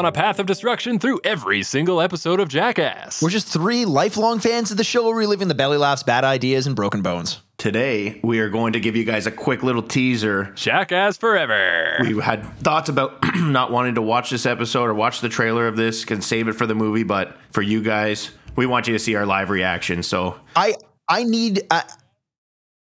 On a path of destruction through every single episode of Jackass. We're just three lifelong fans of the show reliving the belly laughs, bad ideas, and broken bones. Today, we are going to give you guys a quick little teaser. Jackass forever. We had thoughts about not wanting to watch this episode or watch the trailer of this, can save it for the movie, but for you guys, we want you to see our live reaction. So, I I need I,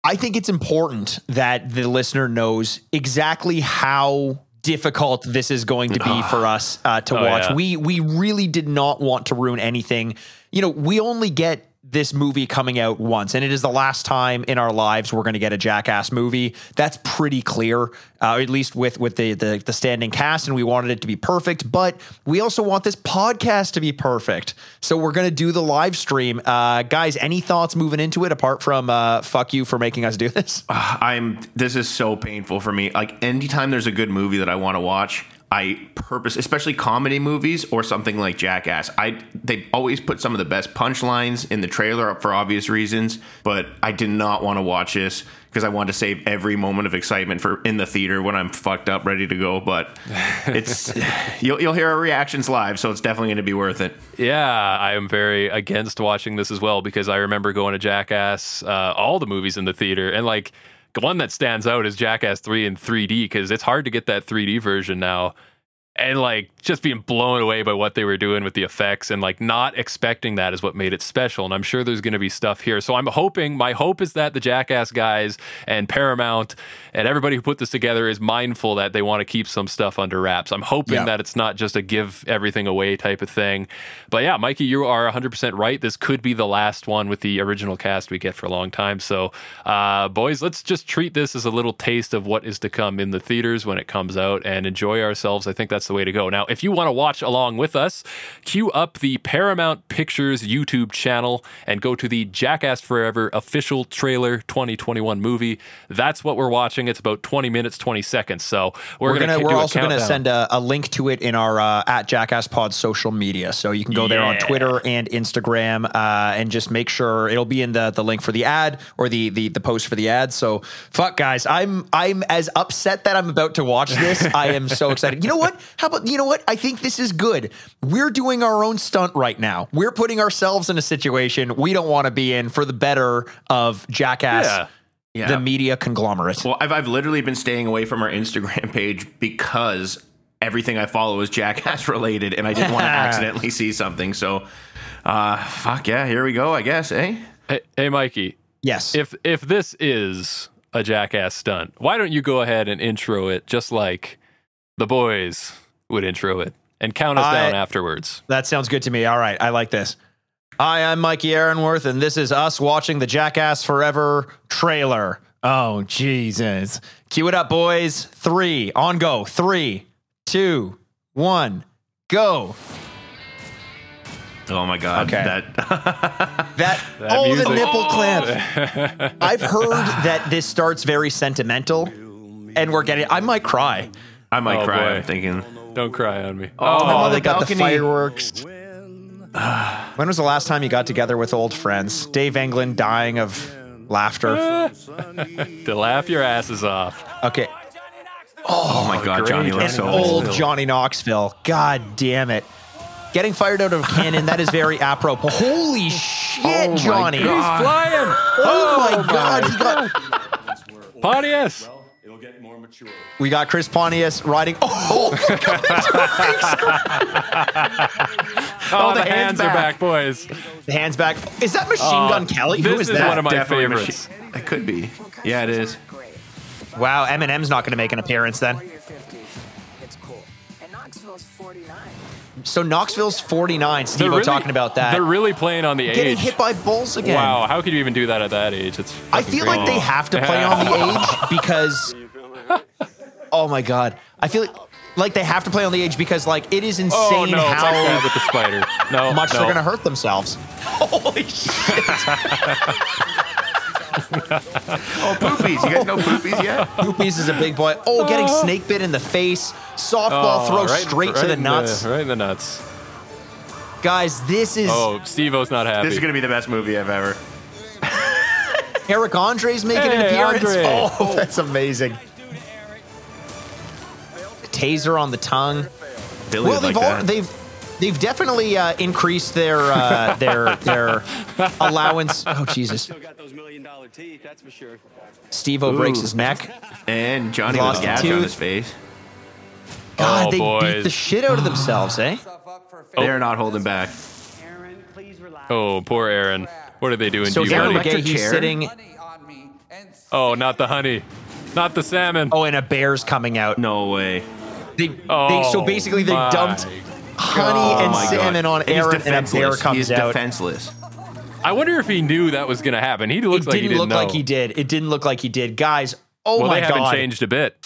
I think it's important that the listener knows exactly how difficult this is going to be for us uh, to Oh, watch. yeah. We we really did not want to ruin anything. You know, we only get this movie coming out once, and it is the last time in our lives we're going to get a Jackass movie. That's pretty clear, uh, at least with with the, the the standing cast, and we wanted it to be perfect. But we also want this podcast to be perfect, so we're going to do the live stream. Uh, guys, any thoughts moving into it apart from uh, fuck you for making us do this? I'm this is so painful for me. Like anytime there's a good movie that I want to watch, I purpose, especially comedy movies or something like Jackass. I they always put some of the best punchlines in the trailer for obvious reasons, but I did not want to watch this because I wanted to save every moment of excitement for in the theater when I'm fucked up ready to go. But it's you'll you'll hear our reactions live, so it's definitely going to be worth it. Yeah, I am very against watching this as well because I remember going to Jackass, uh, all the movies in the theater, and like one that stands out is Jackass 3 in 3D because it's hard to get that 3D version now. And like just being blown away by what they were doing with the effects and like not expecting that is what made it special. And I'm sure there's going to be stuff here. So I'm hoping, my hope is that the Jackass guys and Paramount and everybody who put this together is mindful that they want to keep some stuff under wraps. I'm hoping Yeah. that it's not just a give everything away type of thing. But yeah, Mikey, you are 100% right. This could be the last one with the original cast we get for a long time. So, uh, boys, let's just treat this as a little taste of what is to come in the theaters when it comes out and enjoy ourselves. I think that's the way to go. Now, if you want to watch along with us, queue up the Paramount Pictures YouTube channel and go to the Jackass Forever official trailer 2021 movie. That's what we're watching. It's about 20 minutes, 20 seconds. So we're, We're gonna, gonna, we're also gonna send a, a link to it in our uh, at Jackass Pod social media, so you can go there on Twitter and Instagram, uh, and just make sure it'll be in the the link for the ad or the the the post for the ad. So fuck, guys, I'm I'm as upset that I'm about to watch this. I am so excited. You know what? How about you know what? I think this is good. We're doing our own stunt right now. We're putting ourselves in a situation we don't want to be in for the better of Jackass, Yeah. Yeah. the media conglomerate. Well, I've, I've literally been staying away from our Instagram page because everything I follow is Jackass related, and I didn't want to accidentally see something. So, uh, fuck yeah, here we go. I guess, eh? Hey, hey, Mikey, yes. if if this is a jackass stunt, why don't you go ahead and intro it just like the boys would intro it and count us I- down afterwards? That sounds good to me. All right, I like this. Hi, I'm Mikey Aaronworth, and this is us watching the Jackass Forever trailer. Oh, Jesus. Cue it up, boys. Three, on go. Three, two, one, go. Oh my god, Okay. that That, oh, music. the nipple clamp. I've heard that this starts very sentimental, and we're getting, I might cry. I might Oh, cry. boy. I'm thinking. Don't cry on me. Oh, Oh, they the got the fireworks. when was the last time you got together with old friends? Dave England dying of laughter. to laugh your asses off. Okay. Oh my oh, god, Johnny great. looks And so old old. Johnny Knoxville. God damn it. Getting fired out of a cannon, that is very apropos. Holy oh shit, Oh Johnny. God. He's flying. Oh, my oh, God. He got, Pontius. We got Chris Pontius riding. Oh, Oh, the, the hands hand's are back. back, boys. the hands back. Is that Machine Gun Kelly? Who Uh, This is is that? one of my Definitely favorites. machi- It could be. Yeah, it is. wow, Eminem's not going to make an appearance then. You're 50. It's cool. And Knoxville's 49. So Knoxville's 49. Steve really, talking about that. They're really playing on the Getting age. Getting hit by bulls again. Wow, how could you even do that at that age? It's I feel crazy. like they have to play on the age because. Oh my god! I feel like, like they have to play on the edge because like it is oh, insane Oh no, how fuck that with the spider. No, much no. they're gonna hurt themselves. Holy shit! Oh, poopies! You guys know poopies yet? Poopies is a big boy. Oh, getting oh. snake bit in the face. Softball Oh, throw right- straight right to the in nuts. right in the nuts. Guys, this is Oh, Steve-O's not happy. This is gonna be the best movie I've ever. Eric Andre's making an Hey, appearance. Andre. Oh, that's amazing. Taser on the tongue. Billy Well, they've like all, that. they've they've definitely uh, increased their uh, their their allowance. Oh Jesus! Still got those million dollar teeth, that's for sure. Steve-O breaks his neck. and Johnny Lost with a gas tooth. on his face. God, Oh, they beat the shit out of themselves, eh? They're not holding back. Aaron, please relax. Oh, poor Aaron. What are they doing So to you, Aaron buddy? Electric McGhehey, he's chair? sitting. Oh, not the honey. Not the salmon. Oh, and a bear's coming out. No way. They, they, Oh, so basically, they dumped honey Oh and my God. salmon on And he's Aaron, and a bear defenseless. comes He's out. defenseless. I wonder if he knew that was going to happen. He looks It like didn't he didn't look know. like he did. It didn't look like he did, guys. Oh my God. well, my they haven't god, changed a bit.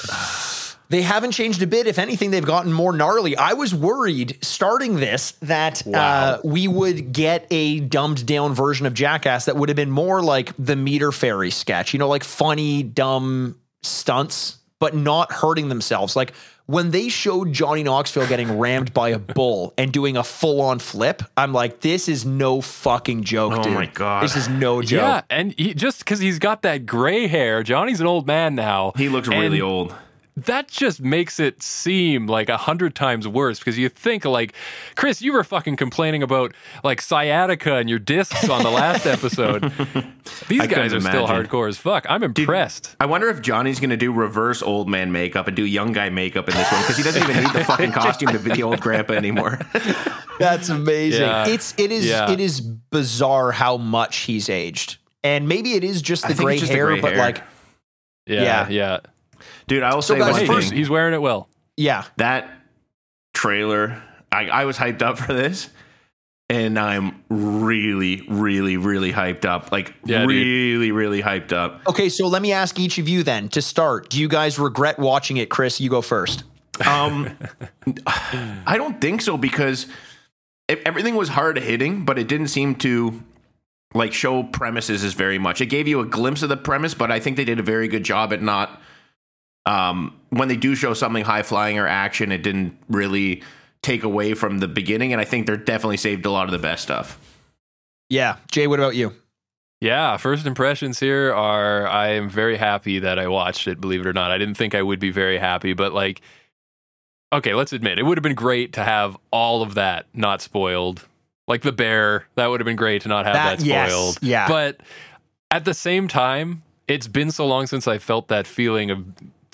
They haven't changed a bit. If anything, they've gotten more gnarly. I was worried starting this that uh, we would get a dumbed down version of Jackass that would have been more like the Meter Fairy sketch, you know, like funny, dumb stunts, but not hurting themselves. Like when they showed Johnny Knoxville getting rammed by a bull and doing a full on flip, I'm like, this is no fucking joke, Oh dude. my God. This is no joke. Yeah, and he, just because he's got that gray hair, Johnny's an old man now. He looks really old. That just makes it seem like a hundred times worse because you think like, Chris, you were fucking complaining about like sciatica and your discs on the last episode. These I guys couldn't are still imagine. hardcore as fuck. I'm impressed. I wonder if Johnny's going to do reverse old man makeup and do young guy makeup in this one because he doesn't even need the fucking costume to be the old grandpa anymore. That's amazing. Yeah. It's it is Yeah. it is bizarre how much he's aged. And maybe it is just the think gray it's just the hair, but like yeah, Yeah. yeah. Dude, I will say guys, one Hey, he's, thing. he's wearing it well. yeah. that trailer, I, I was hyped up for this. And I'm really, really, really hyped up. Like, Yeah, dude. really, really hyped up. Okay, so let me ask each of you then to start. Do you guys regret watching it, Chris? You go first. Um, I don't think so because e- everything was hard hitting, but it didn't seem to like show premises as very much. It gave you a glimpse of the premise, but I think they did a very good job at not. Um, when they do show something high flying or action, it didn't really take away from the beginning, and I think they're definitely saved a lot of the best stuff. Yeah. Jay, what about you? Yeah, first impressions here are I am very happy that I watched it, believe it or not. I didn't think I would be very happy, but like okay, let's admit it would have been great to have all of that not spoiled. Like the bear, that would have been great to not have That- that, yes, spoiled. yeah. But at the same time, it's been so long since I felt that feeling of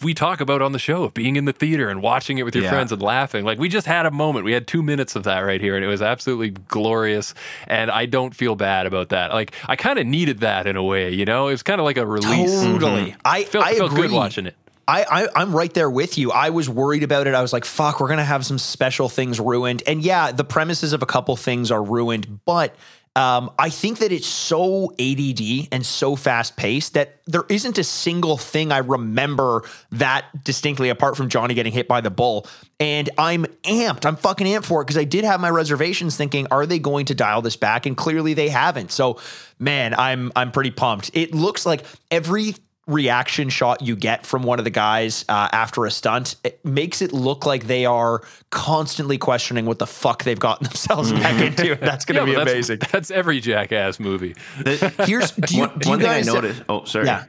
we talk about on the show of being in the theater and watching it with your Yeah. friends and laughing. Like we just had a moment. We had two minutes of that right here, and it was absolutely glorious. And I don't feel bad about that. Like I kind of needed that in a way, you know. It was kind of like a release. Totally. Mm-hmm. I Felt, I felt agree. good watching it. I, I I'm right there with you. I was worried about it. I was like, "Fuck, we're gonna have some special things ruined." And yeah, the premises of a couple things are ruined, but um, I think that it's so ADD and so fast paced that there isn't a single thing I remember that distinctly apart from Johnny getting hit by the bull. And I'm amped. I'm fucking amped for it because I did have my reservations thinking, are they going to dial this back? And clearly they haven't. So, man, I'm I'm pretty pumped. It looks like every reaction shot you get from one of the guys uh, after a stunt it makes it look like they are constantly questioning what the fuck they've gotten themselves back into. That's going to Yeah, be but that's, amazing. That's every jackass movie. The- Here's do you, one do you one thing I noticed. Oh, sorry. Yeah.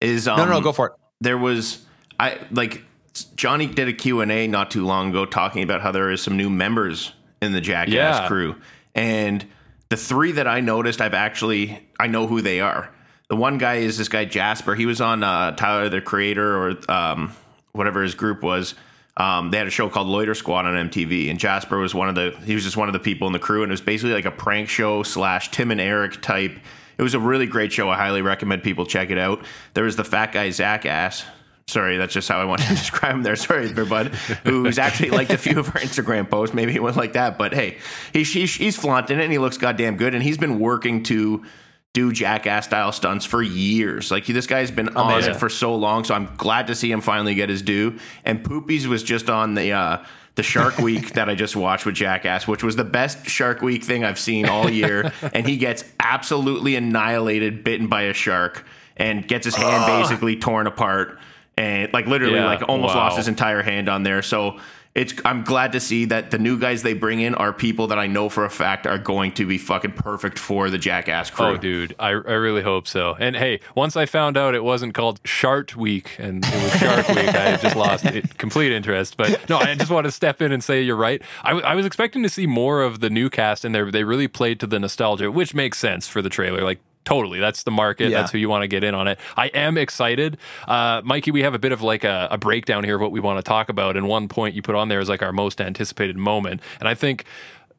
Is um, No, no, no, go for it. there was I like Johnny did a Q&A not too long ago talking about how there is some new members in the Jackass Yeah. crew. And the three that I noticed I've actually I know who they are. The one guy is this guy Jasper. He was on uh, Tyler the Creator or um, whatever his group was. Um, they had a show called Loiter Squad on MTV, and Jasper was one of the. He was just one of the people in the crew, and it was basically like a prank show slash Tim and Eric type. It was a really great show. I highly recommend people check it out. There was the fat guy Zach Ass, Sorry, that's just how I want to describe him there. Sorry, there, bud. Who's actually liked a few of our Instagram posts. Maybe he wasn't like that, but hey, he's, he's flaunting it and he looks goddamn good. And he's been working to do jackass style stunts for years. Like this guy's been on Amazing. it for so long. So I'm glad to see him finally get his due. And Poopies was just on the uh, the Shark Week that I just watched with Jackass, which was the best Shark Week thing I've seen all year. and he gets absolutely annihilated, bitten by a shark, and gets his hand basically torn apart. And like literally, Yeah, like almost wow. lost his entire hand on there. So it's I'm glad to see that the new guys they bring in are people that I know for a fact are going to be fucking perfect for the Jackass crew. Oh, dude, I, I really hope so. And hey, once I found out it wasn't called Shark Week and it was Shark Week, I just lost it, complete interest. But no, I just want to step in and say you're right. I, I was expecting to see more of the new cast, and they they really played to the nostalgia, which makes sense for the trailer. Like totally, that's the market. Yeah. That's who you want to get in on it. I am excited, uh, Mikey. We have a bit of like a, a breakdown here of what we want to talk about, and one point you put on there is like our most anticipated moment, and I think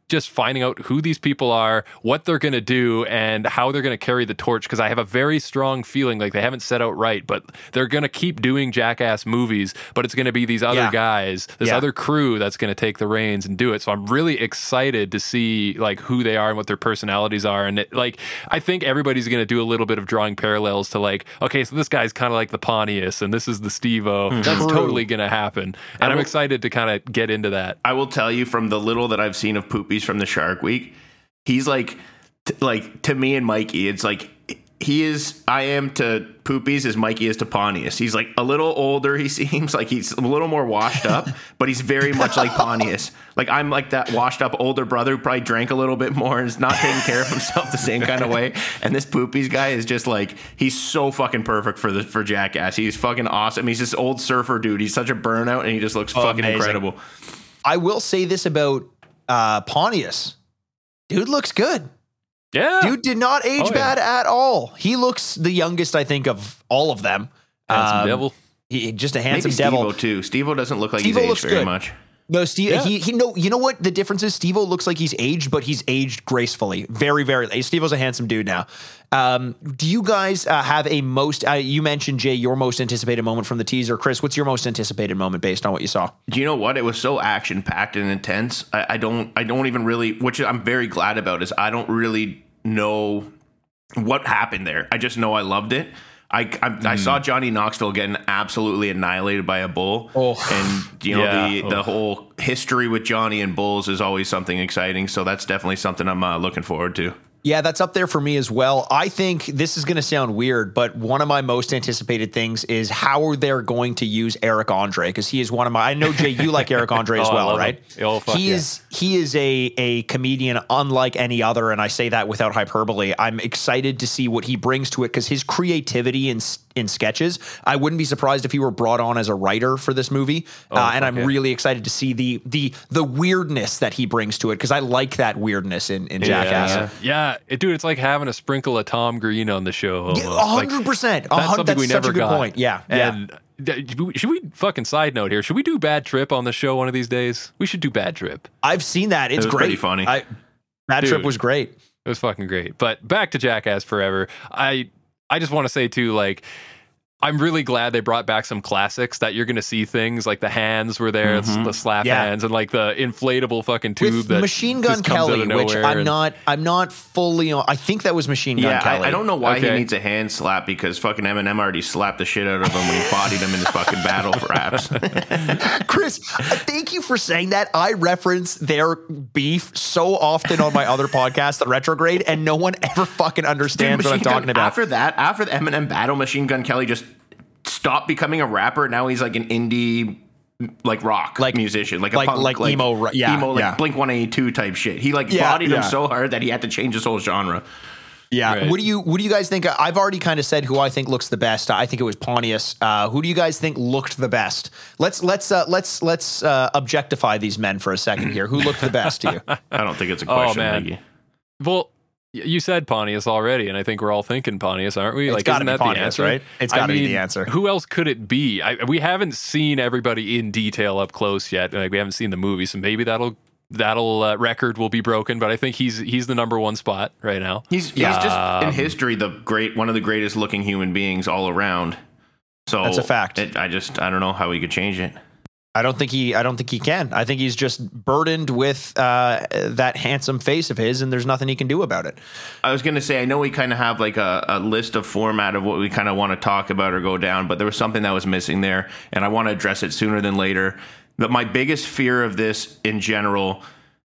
just finding out who these people are, what they're going to do, and how they're going to carry the torch. Because I have a very strong feeling like they haven't set out right, but they're going to keep doing jackass movies, but it's going to be these other Yeah. guys, this Yeah. other crew that's going to take the reins and do it. So I'm really excited to see like who they are and what their personalities are. And it, like, I think everybody's going to do a little bit of drawing parallels to like, okay, so this guy's kind of like the Pontius, and this is the Steve-O. Hmm. That's True. totally going to happen. And I'm excited to kind of get into that. I will tell you from the little that I've seen of Poopies from the Shark Week, he's like, t- like to me and Mikey, it's like he is. I am to Poopies as Mikey is to Pontius. He's like a little older. He seems like he's a little more washed up, but he's very much like Pontius. Like I'm like that washed up older brother who probably drank a little bit more and is not taking care of himself the same kind of way. And this Poopies guy is just like he's so fucking perfect for the for Jackass. He's fucking awesome. He's this old surfer dude. He's such a burnout and he just looks fucking amazing. incredible. I will say this about uh, Pontius. Dude looks good. Yeah. Dude did not age Oh, yeah. bad at all. He looks the youngest, I think, of all of them. Handsome Um, devil. He just a Maybe handsome Steve-O devil. too. Steve-O doesn't look like Steve-O he's aged very good. much. No, Steve. Yeah. He he. No, you know what the difference is. Steve looks like he's aged, but he's aged gracefully. Very, very. Steve-O's a handsome dude now. Um, do you guys uh, have a most? Uh, you mentioned Jay, your most anticipated moment from the teaser. Chris, what's your most anticipated moment based on what you saw? Do you know what? It was so action packed and intense. I, I don't. I don't even really. Which I'm very glad about. Is I don't really know what happened there. I just know I loved it. I, I, I saw Johnny Knoxville getting absolutely annihilated by a bull, Oh. and you know Yeah. the the Oh. whole history with Johnny and bulls is always something exciting. So that's definitely something I'm uh, looking forward to. Yeah, that's up there for me as well. I think this is going to sound weird, but one of my most anticipated things is how are they're going to use Eric Andre because he is one of my. I know Jay, you like Eric Andre as Oh, well, right? Oh, fuck he yeah. is he is a a comedian unlike any other, and I say that without hyperbole. I'm excited to see what he brings to it because his creativity and s- in sketches. I wouldn't be surprised if he were brought on as a writer for this movie, uh, and I'm really excited to see the the the weirdness that he brings to it because I like that weirdness in in Jackass. Yeah. Yeah, it, dude, it's like having a sprinkle of Tom Green on the show. Almost. Yeah, Like, hundred percent. that's something That's we such never a good got. point. Yeah, yeah. And th- should we fucking side note here? Should we do Bad Trip on the show one of these days? We should do Bad Trip. I've seen that. It's was great. pretty funny. I, that Dude. trip was great. It was fucking great. But back to Jackass Forever. I I just want to say too, like. I'm really glad they brought back some classics that you're going to see things like the hands were there, Mm-hmm. the slap Yeah. hands, and like the inflatable fucking tube With that Machine Gun just comes out Kelly, of which I'm and- not, I'm not fully on. I think that was Machine Gun Yeah, Kelly. I, I don't know why he needs a hand slap because fucking Eminem already slapped the shit out of him when he bodied him in his fucking battle for raps. Chris, uh, thank you for saying that. I reference their beef so often on my other podcast, The Retrograde, and no one ever fucking understands what I'm Machine Gun- talking about. After that, after the Eminem battle, Machine Gun Kelly just stopped becoming a rapper. Now he's like an indie, like rock Like- musician, like, like- a punk, like emo ro- yeah, emo, like yeah. Blink One Eighty Two type shit. He like Yeah, bodied him so hard that he had to change his whole genre. Yeah. Right. What do you What do you guys think? I've already kind of said who I think looks the best. I think it was Pontius. Uh, who do you guys think looked the best? Let's let's uh, let's let's uh, objectify these men for a second here. Who looked the best to you? I don't think it's a Oh, question, man. Mikey. Well, y- you said Pontius already, and I think we're all thinking Pontius, aren't we? It's like, gotta isn't be that Pontius, the answer? right? It's gotta be the answer. Who else could it be? I, we haven't seen everybody in detail up close yet. Like, we haven't seen the movie, so maybe that'll that'll uh, record will be broken. But I think he's he's the number one spot right now. He's Yeah. he's just in Um, history the great one of the greatest looking human beings all around. So That's a fact. It, I just I don't know how we could change it. I don't think he. I don't think he can. I think he's just burdened with uh, that handsome face of his, and there's nothing he can do about it. I was gonna say I know we kind of have like a, a list of format of what we kind of want to talk about or go down, but there was something that was missing there, and I want to address it sooner than later. But my biggest fear of this in general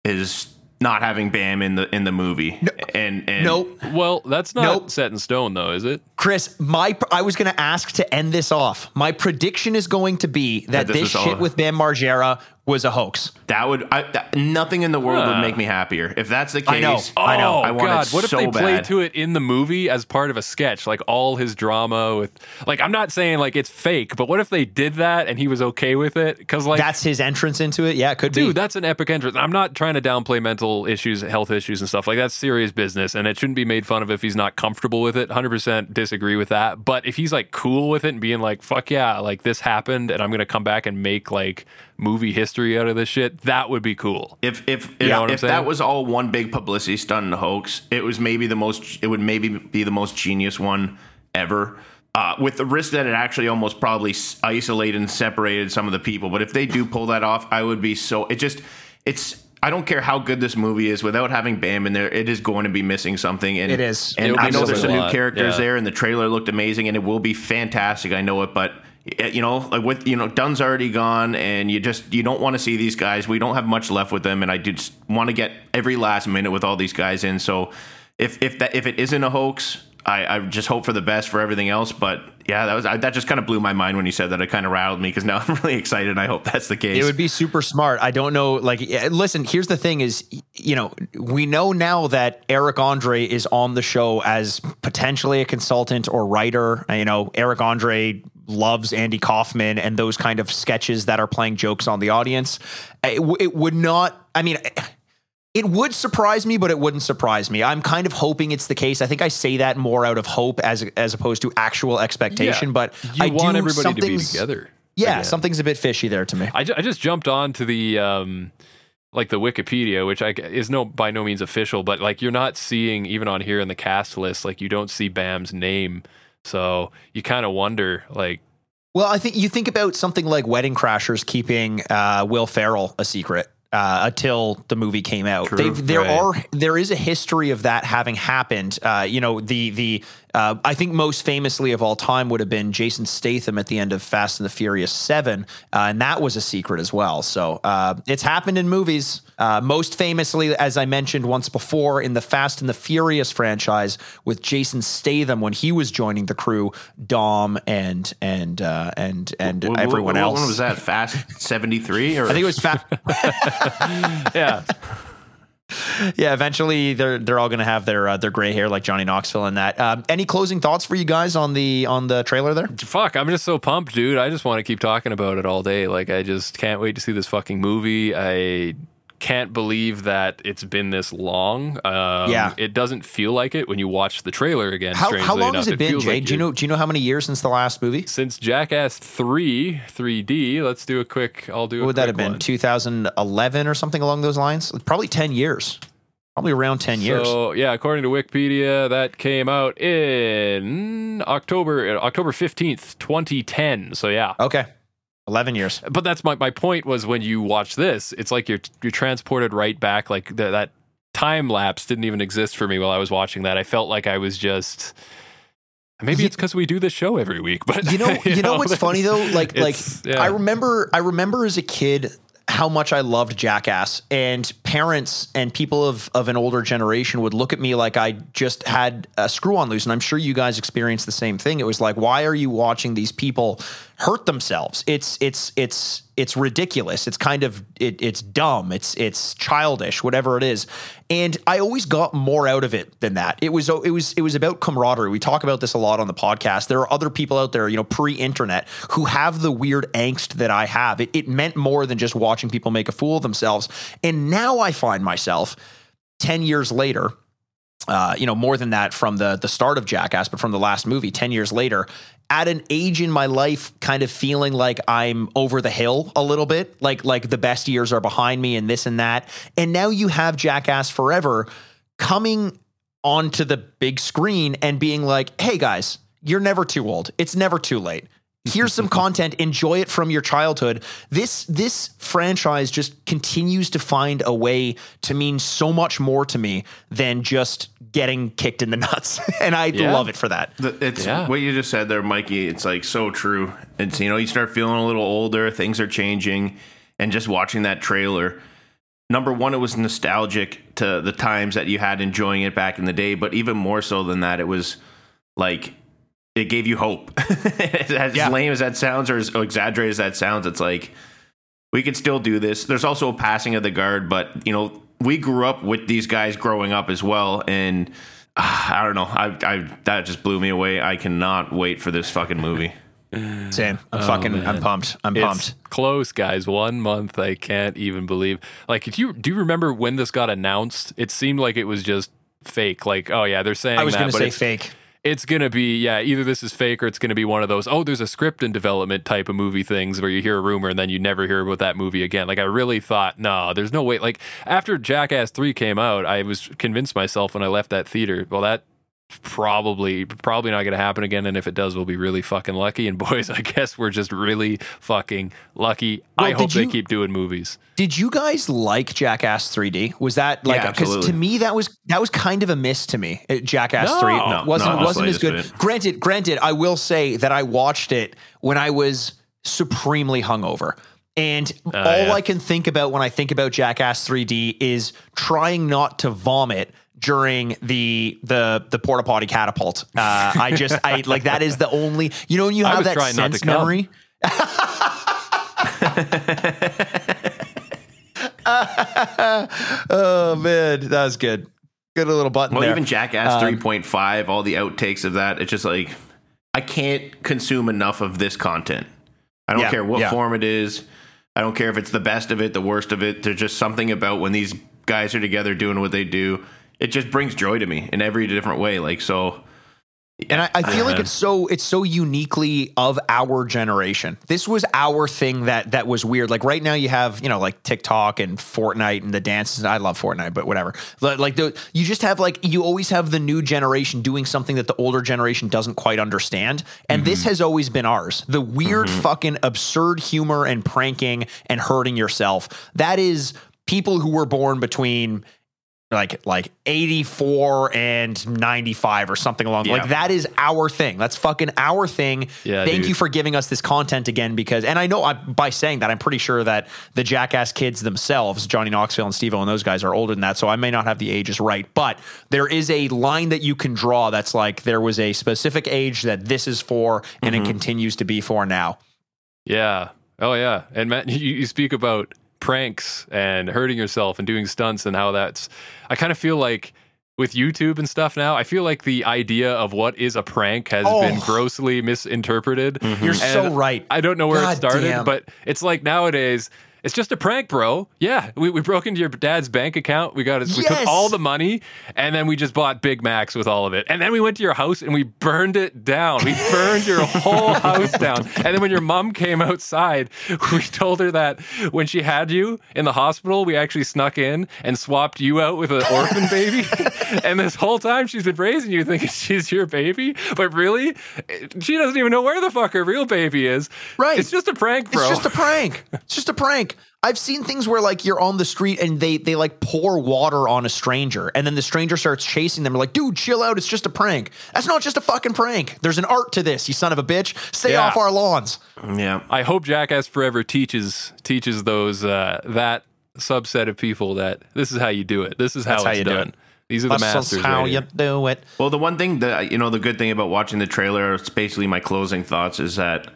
is not having Bam in the in the movie. And and Nope. Well, that's not Nope. set in stone, though, is it? Chris, my I was going to ask to end this off. My prediction is going to be that this this was all- shit with Bam Margera was a hoax. that would I, that, nothing in the world would make me happier if that's the case. Oh, I know. I know. Oh I want God! it What if so they played to it in the movie as part of a sketch, like all his drama with, like I'm not saying like it's fake, but what if they did that and he was okay with it? Because like That's his entrance into it. Yeah, it could be. Dude, that's an epic entrance. I'm not trying to downplay mental issues, health issues, and stuff like that's serious business, and it shouldn't be made fun of if he's not comfortable with it. 100% disagree with that. But if he's like cool with it and being like, "Fuck yeah, like this happened, and I'm gonna come back and make like movie history out of this shit," that would be cool. If if if, know what I'm if that was all one big publicity stunt and hoax, it was maybe the most. It would maybe be the most genius one ever. Uh, with the risk that it actually almost probably isolated and separated some of the people. But if they do pull that off, I would be so. It just it's. I don't care how good this movie is without having Bam in there. It is going to be missing something. And It is. And It'll I know there's some a new characters yeah. there, and the trailer looked amazing, and it will be fantastic. I know it, but you know, like with you know, Dunn's already gone, and you just you don't want to see these guys. We don't have much left with them, and I just want to get every last minute with all these guys in. So if if that if it isn't a hoax, I, I just hope for the best for everything else. But yeah, that was I, that just kind of blew my mind when you said that. It kind of rattled me because now I'm really excited. and I hope that's the case. It would be super smart. I don't know. Like, listen, here's the thing is, you know, we know now that Eric Andre is on the show as potentially a consultant or writer. You know, Eric Andre loves Andy Kaufman and those kind of sketches that are playing jokes on the audience. It, w- it would not, I mean, it would surprise me, but it wouldn't surprise me. I'm kind of hoping it's the case. I think I say that more out of hope as as opposed to actual expectation. Yeah. But You I want do, everybody to be together. Yeah, something's a bit fishy there to me. I, ju- I just jumped on to the um like the Wikipedia, which I g- is no by no means official, but like you're not seeing even on here in the cast list, like you don't see Bam's name, so you kind of wonder like Well, I think you think about something like Wedding Crashers keeping uh, Will Ferrell a secret uh, until the movie came out. True, They've, there right. are there is a history of that having happened. Uh, you know, the the uh, I think most famously of all time would have been Jason Statham at the end of Fast and the Furious Seven, uh, and that was a secret as well. So uh, it's happened in movies. Uh, most famously, as I mentioned once before, in the Fast and the Furious franchise with Jason Statham when he was joining the crew, Dom and and uh, and and Wh- wh- everyone what else. one was that? Fast seventy three or I think it was Fast. yeah, yeah, eventually they're they're all going to have their uh, their gray hair like Johnny Knoxville and that. Um, any closing thoughts for you guys on the on the trailer there? fuck, I'm just so pumped, dude. I just want to keep talking about it all day. Like I just can't wait to see this fucking movie. I can't believe that it's been this long. Um, Yeah. it doesn't feel like it when you watch the trailer again. How, strangely how long enough. has it been, feels Jay? like do you know do you know how many years since the last movie? since Jackass 3 3D. Let's do a quick. I'll do. What a would that have been? 2011 or something along those lines? Probably 10 years. Probably around 10 years. So yeah, according to Wikipedia, that came out in October uh, October fifteenth, twenty ten. So yeah, Okay. 11 years. but that's my my point was when you watch this, it's like you're you're transported right back. Like the, that time lapse didn't even exist for me while I was watching that. I felt like I was just. Maybe Ye- it's because we do this show every week, but You know, you, know what's funny though? Like, like yeah. I remember, I remember as a kid how much I loved Jackass, and parents and people of of an older generation would look at me like I just had a screw on loose. And I'm sure you guys experienced the same thing. It was like, why are you watching these people hurt themselves? It's it's it's it's ridiculous. It's kind of it, it's dumb. It's it's childish, whatever it is. And I always got more out of it than that. It was it was it was about camaraderie. We talk about this a lot on the podcast. There are other people out there, you know, pre-internet, who have the weird angst that I have. It, it meant more than just watching people make a fool of themselves. And now I find myself ten years later uh, you know, more than that from the the start of Jackass, but from the last movie, ten years later, at an age in my life, kind of feeling like I'm over the hill a little bit, like like the best years are behind me, and this and that. And now you have Jackass Forever coming onto the big screen and being like, "Hey guys, you're never too old. It's never too late." Here's some content. Enjoy it from your childhood. This this franchise just continues to find a way to mean so much more to me than just getting kicked in the nuts, and I Yeah. love it for that. It's Yeah. what you just said there, Mikey. It's like so true. It's you know you start feeling a little older, things are changing, and just watching that trailer. Number one, it was nostalgic to the times that you had enjoying it back in the day, but even more so than that, it was like it gave you hope. as Yeah. lame as that sounds, or as exaggerated as that sounds, it's like we could still do this. There's also a passing of the guard, but you know we grew up with these guys growing up as well, and ah, I don't know. I, I that just blew me away. I cannot wait for this fucking movie. Same. I'm fucking. I'm pumped. I'm It's pumped. close, guys. One month. I can't even believe. Like, do you do you remember when this got announced? It seemed like it was just fake. Like, oh yeah, they're saying I was that, going to but say it's, fake. It's gonna be yeah. Either this is fake or it's gonna be one of those. Oh, there's a script in development type of movie things where you hear a rumor and then you never hear about that movie again. Like, I really thought, no, there's no way. Like after Jackass Three came out, I was convinced myself when I left that theater. Well, that probably probably not going to happen again and if it does we'll be really fucking lucky and boys i guess we're just really fucking lucky i hope did they keep doing movies Did you guys like Jackass 3D? Was that like Yeah, because to me that was that was kind of a miss to me. uh, Jackass No. 3 No, wasn't not the wasn't as good. bit. Granted, granted, I will say that I watched it when I was supremely hungover. And all yeah. I can think about when I think about Jackass 3D is trying not to vomit during the the the porta potty catapult. Uh, I just I like that is the only you know when you have that sense memory. oh man, that was good. Good little button Well, there. even Jackass Um, 3.5, all the outtakes of that, it's just like I can't consume enough of this content. I don't Yeah, care what yeah. form it is. I don't care if it's the best of it, the worst of it. There's just something about when these guys are together doing what they do. It just brings joy to me in every different way. Like so, and I, I feel like it's so it's so uniquely of our generation. This was our thing that that was weird. Like right now, you have you know like TikTok and Fortnite and the dances. I love Fortnite, but whatever. Like like the, you just have like you always have the new generation doing something that the older generation doesn't quite understand, and mm-hmm. this has always been ours. The weird mm-hmm. fucking absurd humor and pranking and hurting yourself. That is people who were born between like like 84 and 95 or something along Yeah. like that is our thing that's fucking our thing Yeah, thank dude. you for giving us this content again because and i know I, by saying that i'm pretty sure that the jackass kids themselves johnny knoxville and steve O and those guys are older than that so i may not have the ages right but there is a line that you can draw that's like there was a specific age that this is for and Mm-hmm. it continues to be for now yeah oh yeah and matt you, you speak about pranks and hurting yourself and doing stunts and how that's i kind of feel like with YouTube and stuff now, I feel like the idea of what is a prank has Oh. been grossly misinterpreted. you're so right I don't know where God it started, damn. but it's like nowadays. It's just a prank, bro. Yeah, we, we broke into your dad's bank account. We got it. We Yes. took all the money, and then we just bought Big Macs with all of it. And then we went to your house and we burned it down. We burned your whole house down. And then when your mom came outside, we told her that when she had you in the hospital, we actually snuck in and swapped you out with an orphan baby. and this whole time she's been raising you thinking she's your baby, but really, she doesn't even know where the fuck her real baby is. Right. It's just a prank, bro. It's just a prank. It's just a prank. I've seen things where like you're on the street and they they like pour water on a stranger and then the stranger starts chasing them. They're like, dude, chill out. It's just a prank. That's not just a fucking prank. There's an art to this, you son of a bitch. Stay Yeah. off our lawns. yeah. I hope Jackass Forever teaches teaches those uh, that subset of people that this is how you do it. This is how That's it's how you do done. it. These are the That's masters. just how right you here. do it. Well, the one thing that you know, the good thing about watching the trailer, it's basically my closing thoughts, is that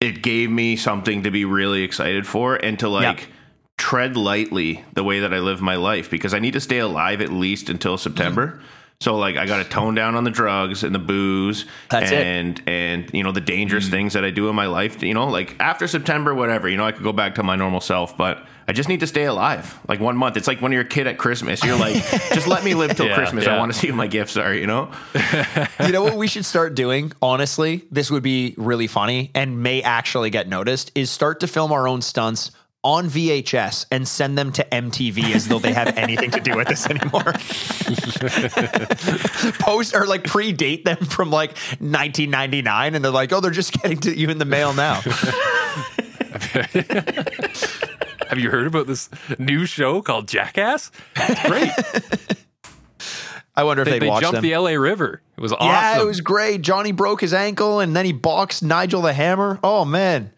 it gave me something to be really excited for and to like tread lightly the way that I live my life because I need to stay alive at least until September. Mm-hmm. So like I got to tone down on the drugs and the booze That's it. and and you know the dangerous mm. things that I do in my life, you know, like after September whatever, you know, I could go back to my normal self, but I just need to stay alive. Like one month. It's like when you're a kid at Christmas. You're like, just let me live till Yeah, Christmas. I want to see what my gifts are, you know? You know what we should start doing? Honestly, this would be really funny and may actually get noticed. Is start to film our own stunts on VHS and send them to MTV as though they have anything to do with this anymore. Post or like predate them from like 1999, and they're like, oh, they're just getting to you in the mail now. Have you heard about this new show called Jackass? It's great. I wonder if they they'd they watch jumped them. the LA River. It was awesome. Yeah, it was great. Johnny broke his ankle and then he boxed Nigel the Hammer. Oh man,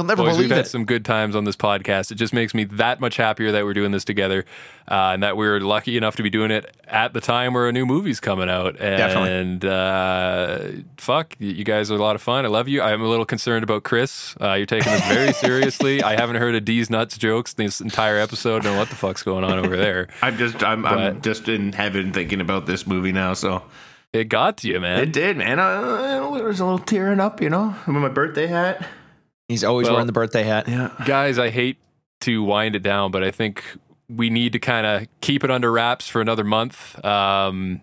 you'll never Boys, we've believe had some good times on this podcast. It just makes me that much happier that we're doing this together, uh, and that we're lucky enough to be doing it at the time where a new movie's coming out. Definitely. And uh, fuck, you guys are a lot of fun. I love you. I'm a little concerned about Chris. Uh, you're taking this very seriously. I haven't heard a D's nuts jokes this entire episode. Don't know what the fuck's going on over there. I'm just I'm, I'm just in heaven thinking about this movie now. So It got to you, man. it did, man. Uh, there was a little tearing up, you know, with my birthday hat. He's always Well- wearing the birthday hat. Yeah. guys, I hate to wind it down, but I think we need to kind of keep it under wraps for another month. Um,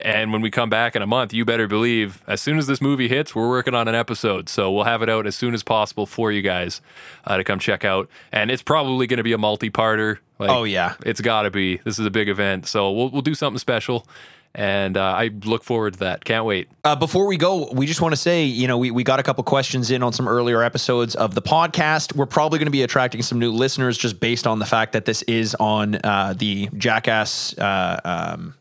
and when we come back in a month, you better believe as soon as this movie hits, we're working on an episode. So we'll have it out as soon as possible for you guys uh, to come check out. And it's probably going to be a multi-parter. Like, Oh yeah. it's got to be. This is a big event, so we'll we'll do something special. And uh, I look forward to that. Can't wait. Uh, before we go, we just want to say, you know, we, we got a couple questions in on some earlier episodes of the podcast. We're probably going to be attracting some new listeners just based on the fact that this is on uh, the Jackass uh, um,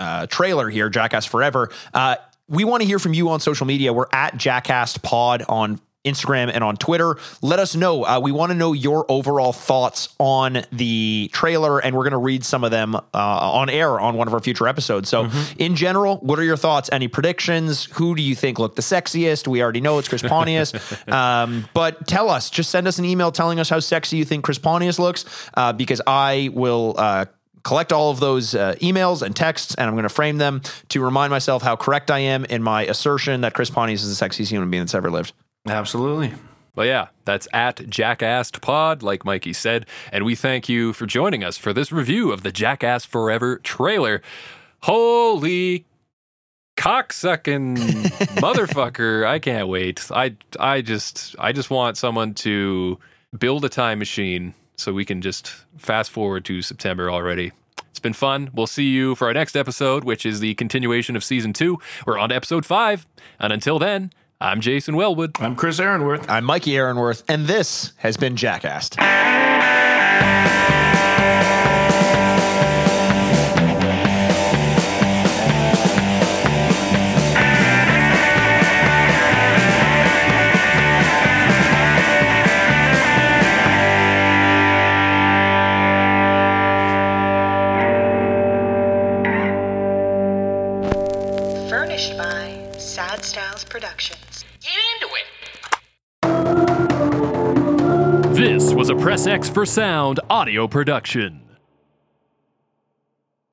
uh, trailer here, Jackass Forever. Uh, we want to hear from you on social media. We're at Jackass Pod on Instagram and on Twitter. Let us know. Uh, we want to know your overall thoughts on the trailer, and we're going to read some of them uh, on air on one of our future episodes. So, in general, what are your thoughts? Any predictions? Who do you think looked the sexiest? We already know it's Chris Pontius, um, but tell us. Just send us an email telling us how sexy you think Chris Pontius looks, uh, because I will. Uh, collect all of those uh, emails and texts, and I'm going to frame them to remind myself how correct I am in my assertion that Chris Pontius is the sexiest human being that's ever lived. Absolutely. But yeah, that's at Jackassed Pod, like Mikey said. And we thank you for joining us for this review of the Jackass Forever trailer. Holy cocksucking motherfucker. I can't wait. I I just I just want someone to build a time machine so we can just fast forward to September already. It's been fun. We'll see you for our next episode, which is the continuation of season two. We're on to episode five. And until then, I'm Jason Wellwood. I'm Chris Aaronworth. I'm Mikey Aaronworth, and this has been Jackassed. Press X for Sound audio production.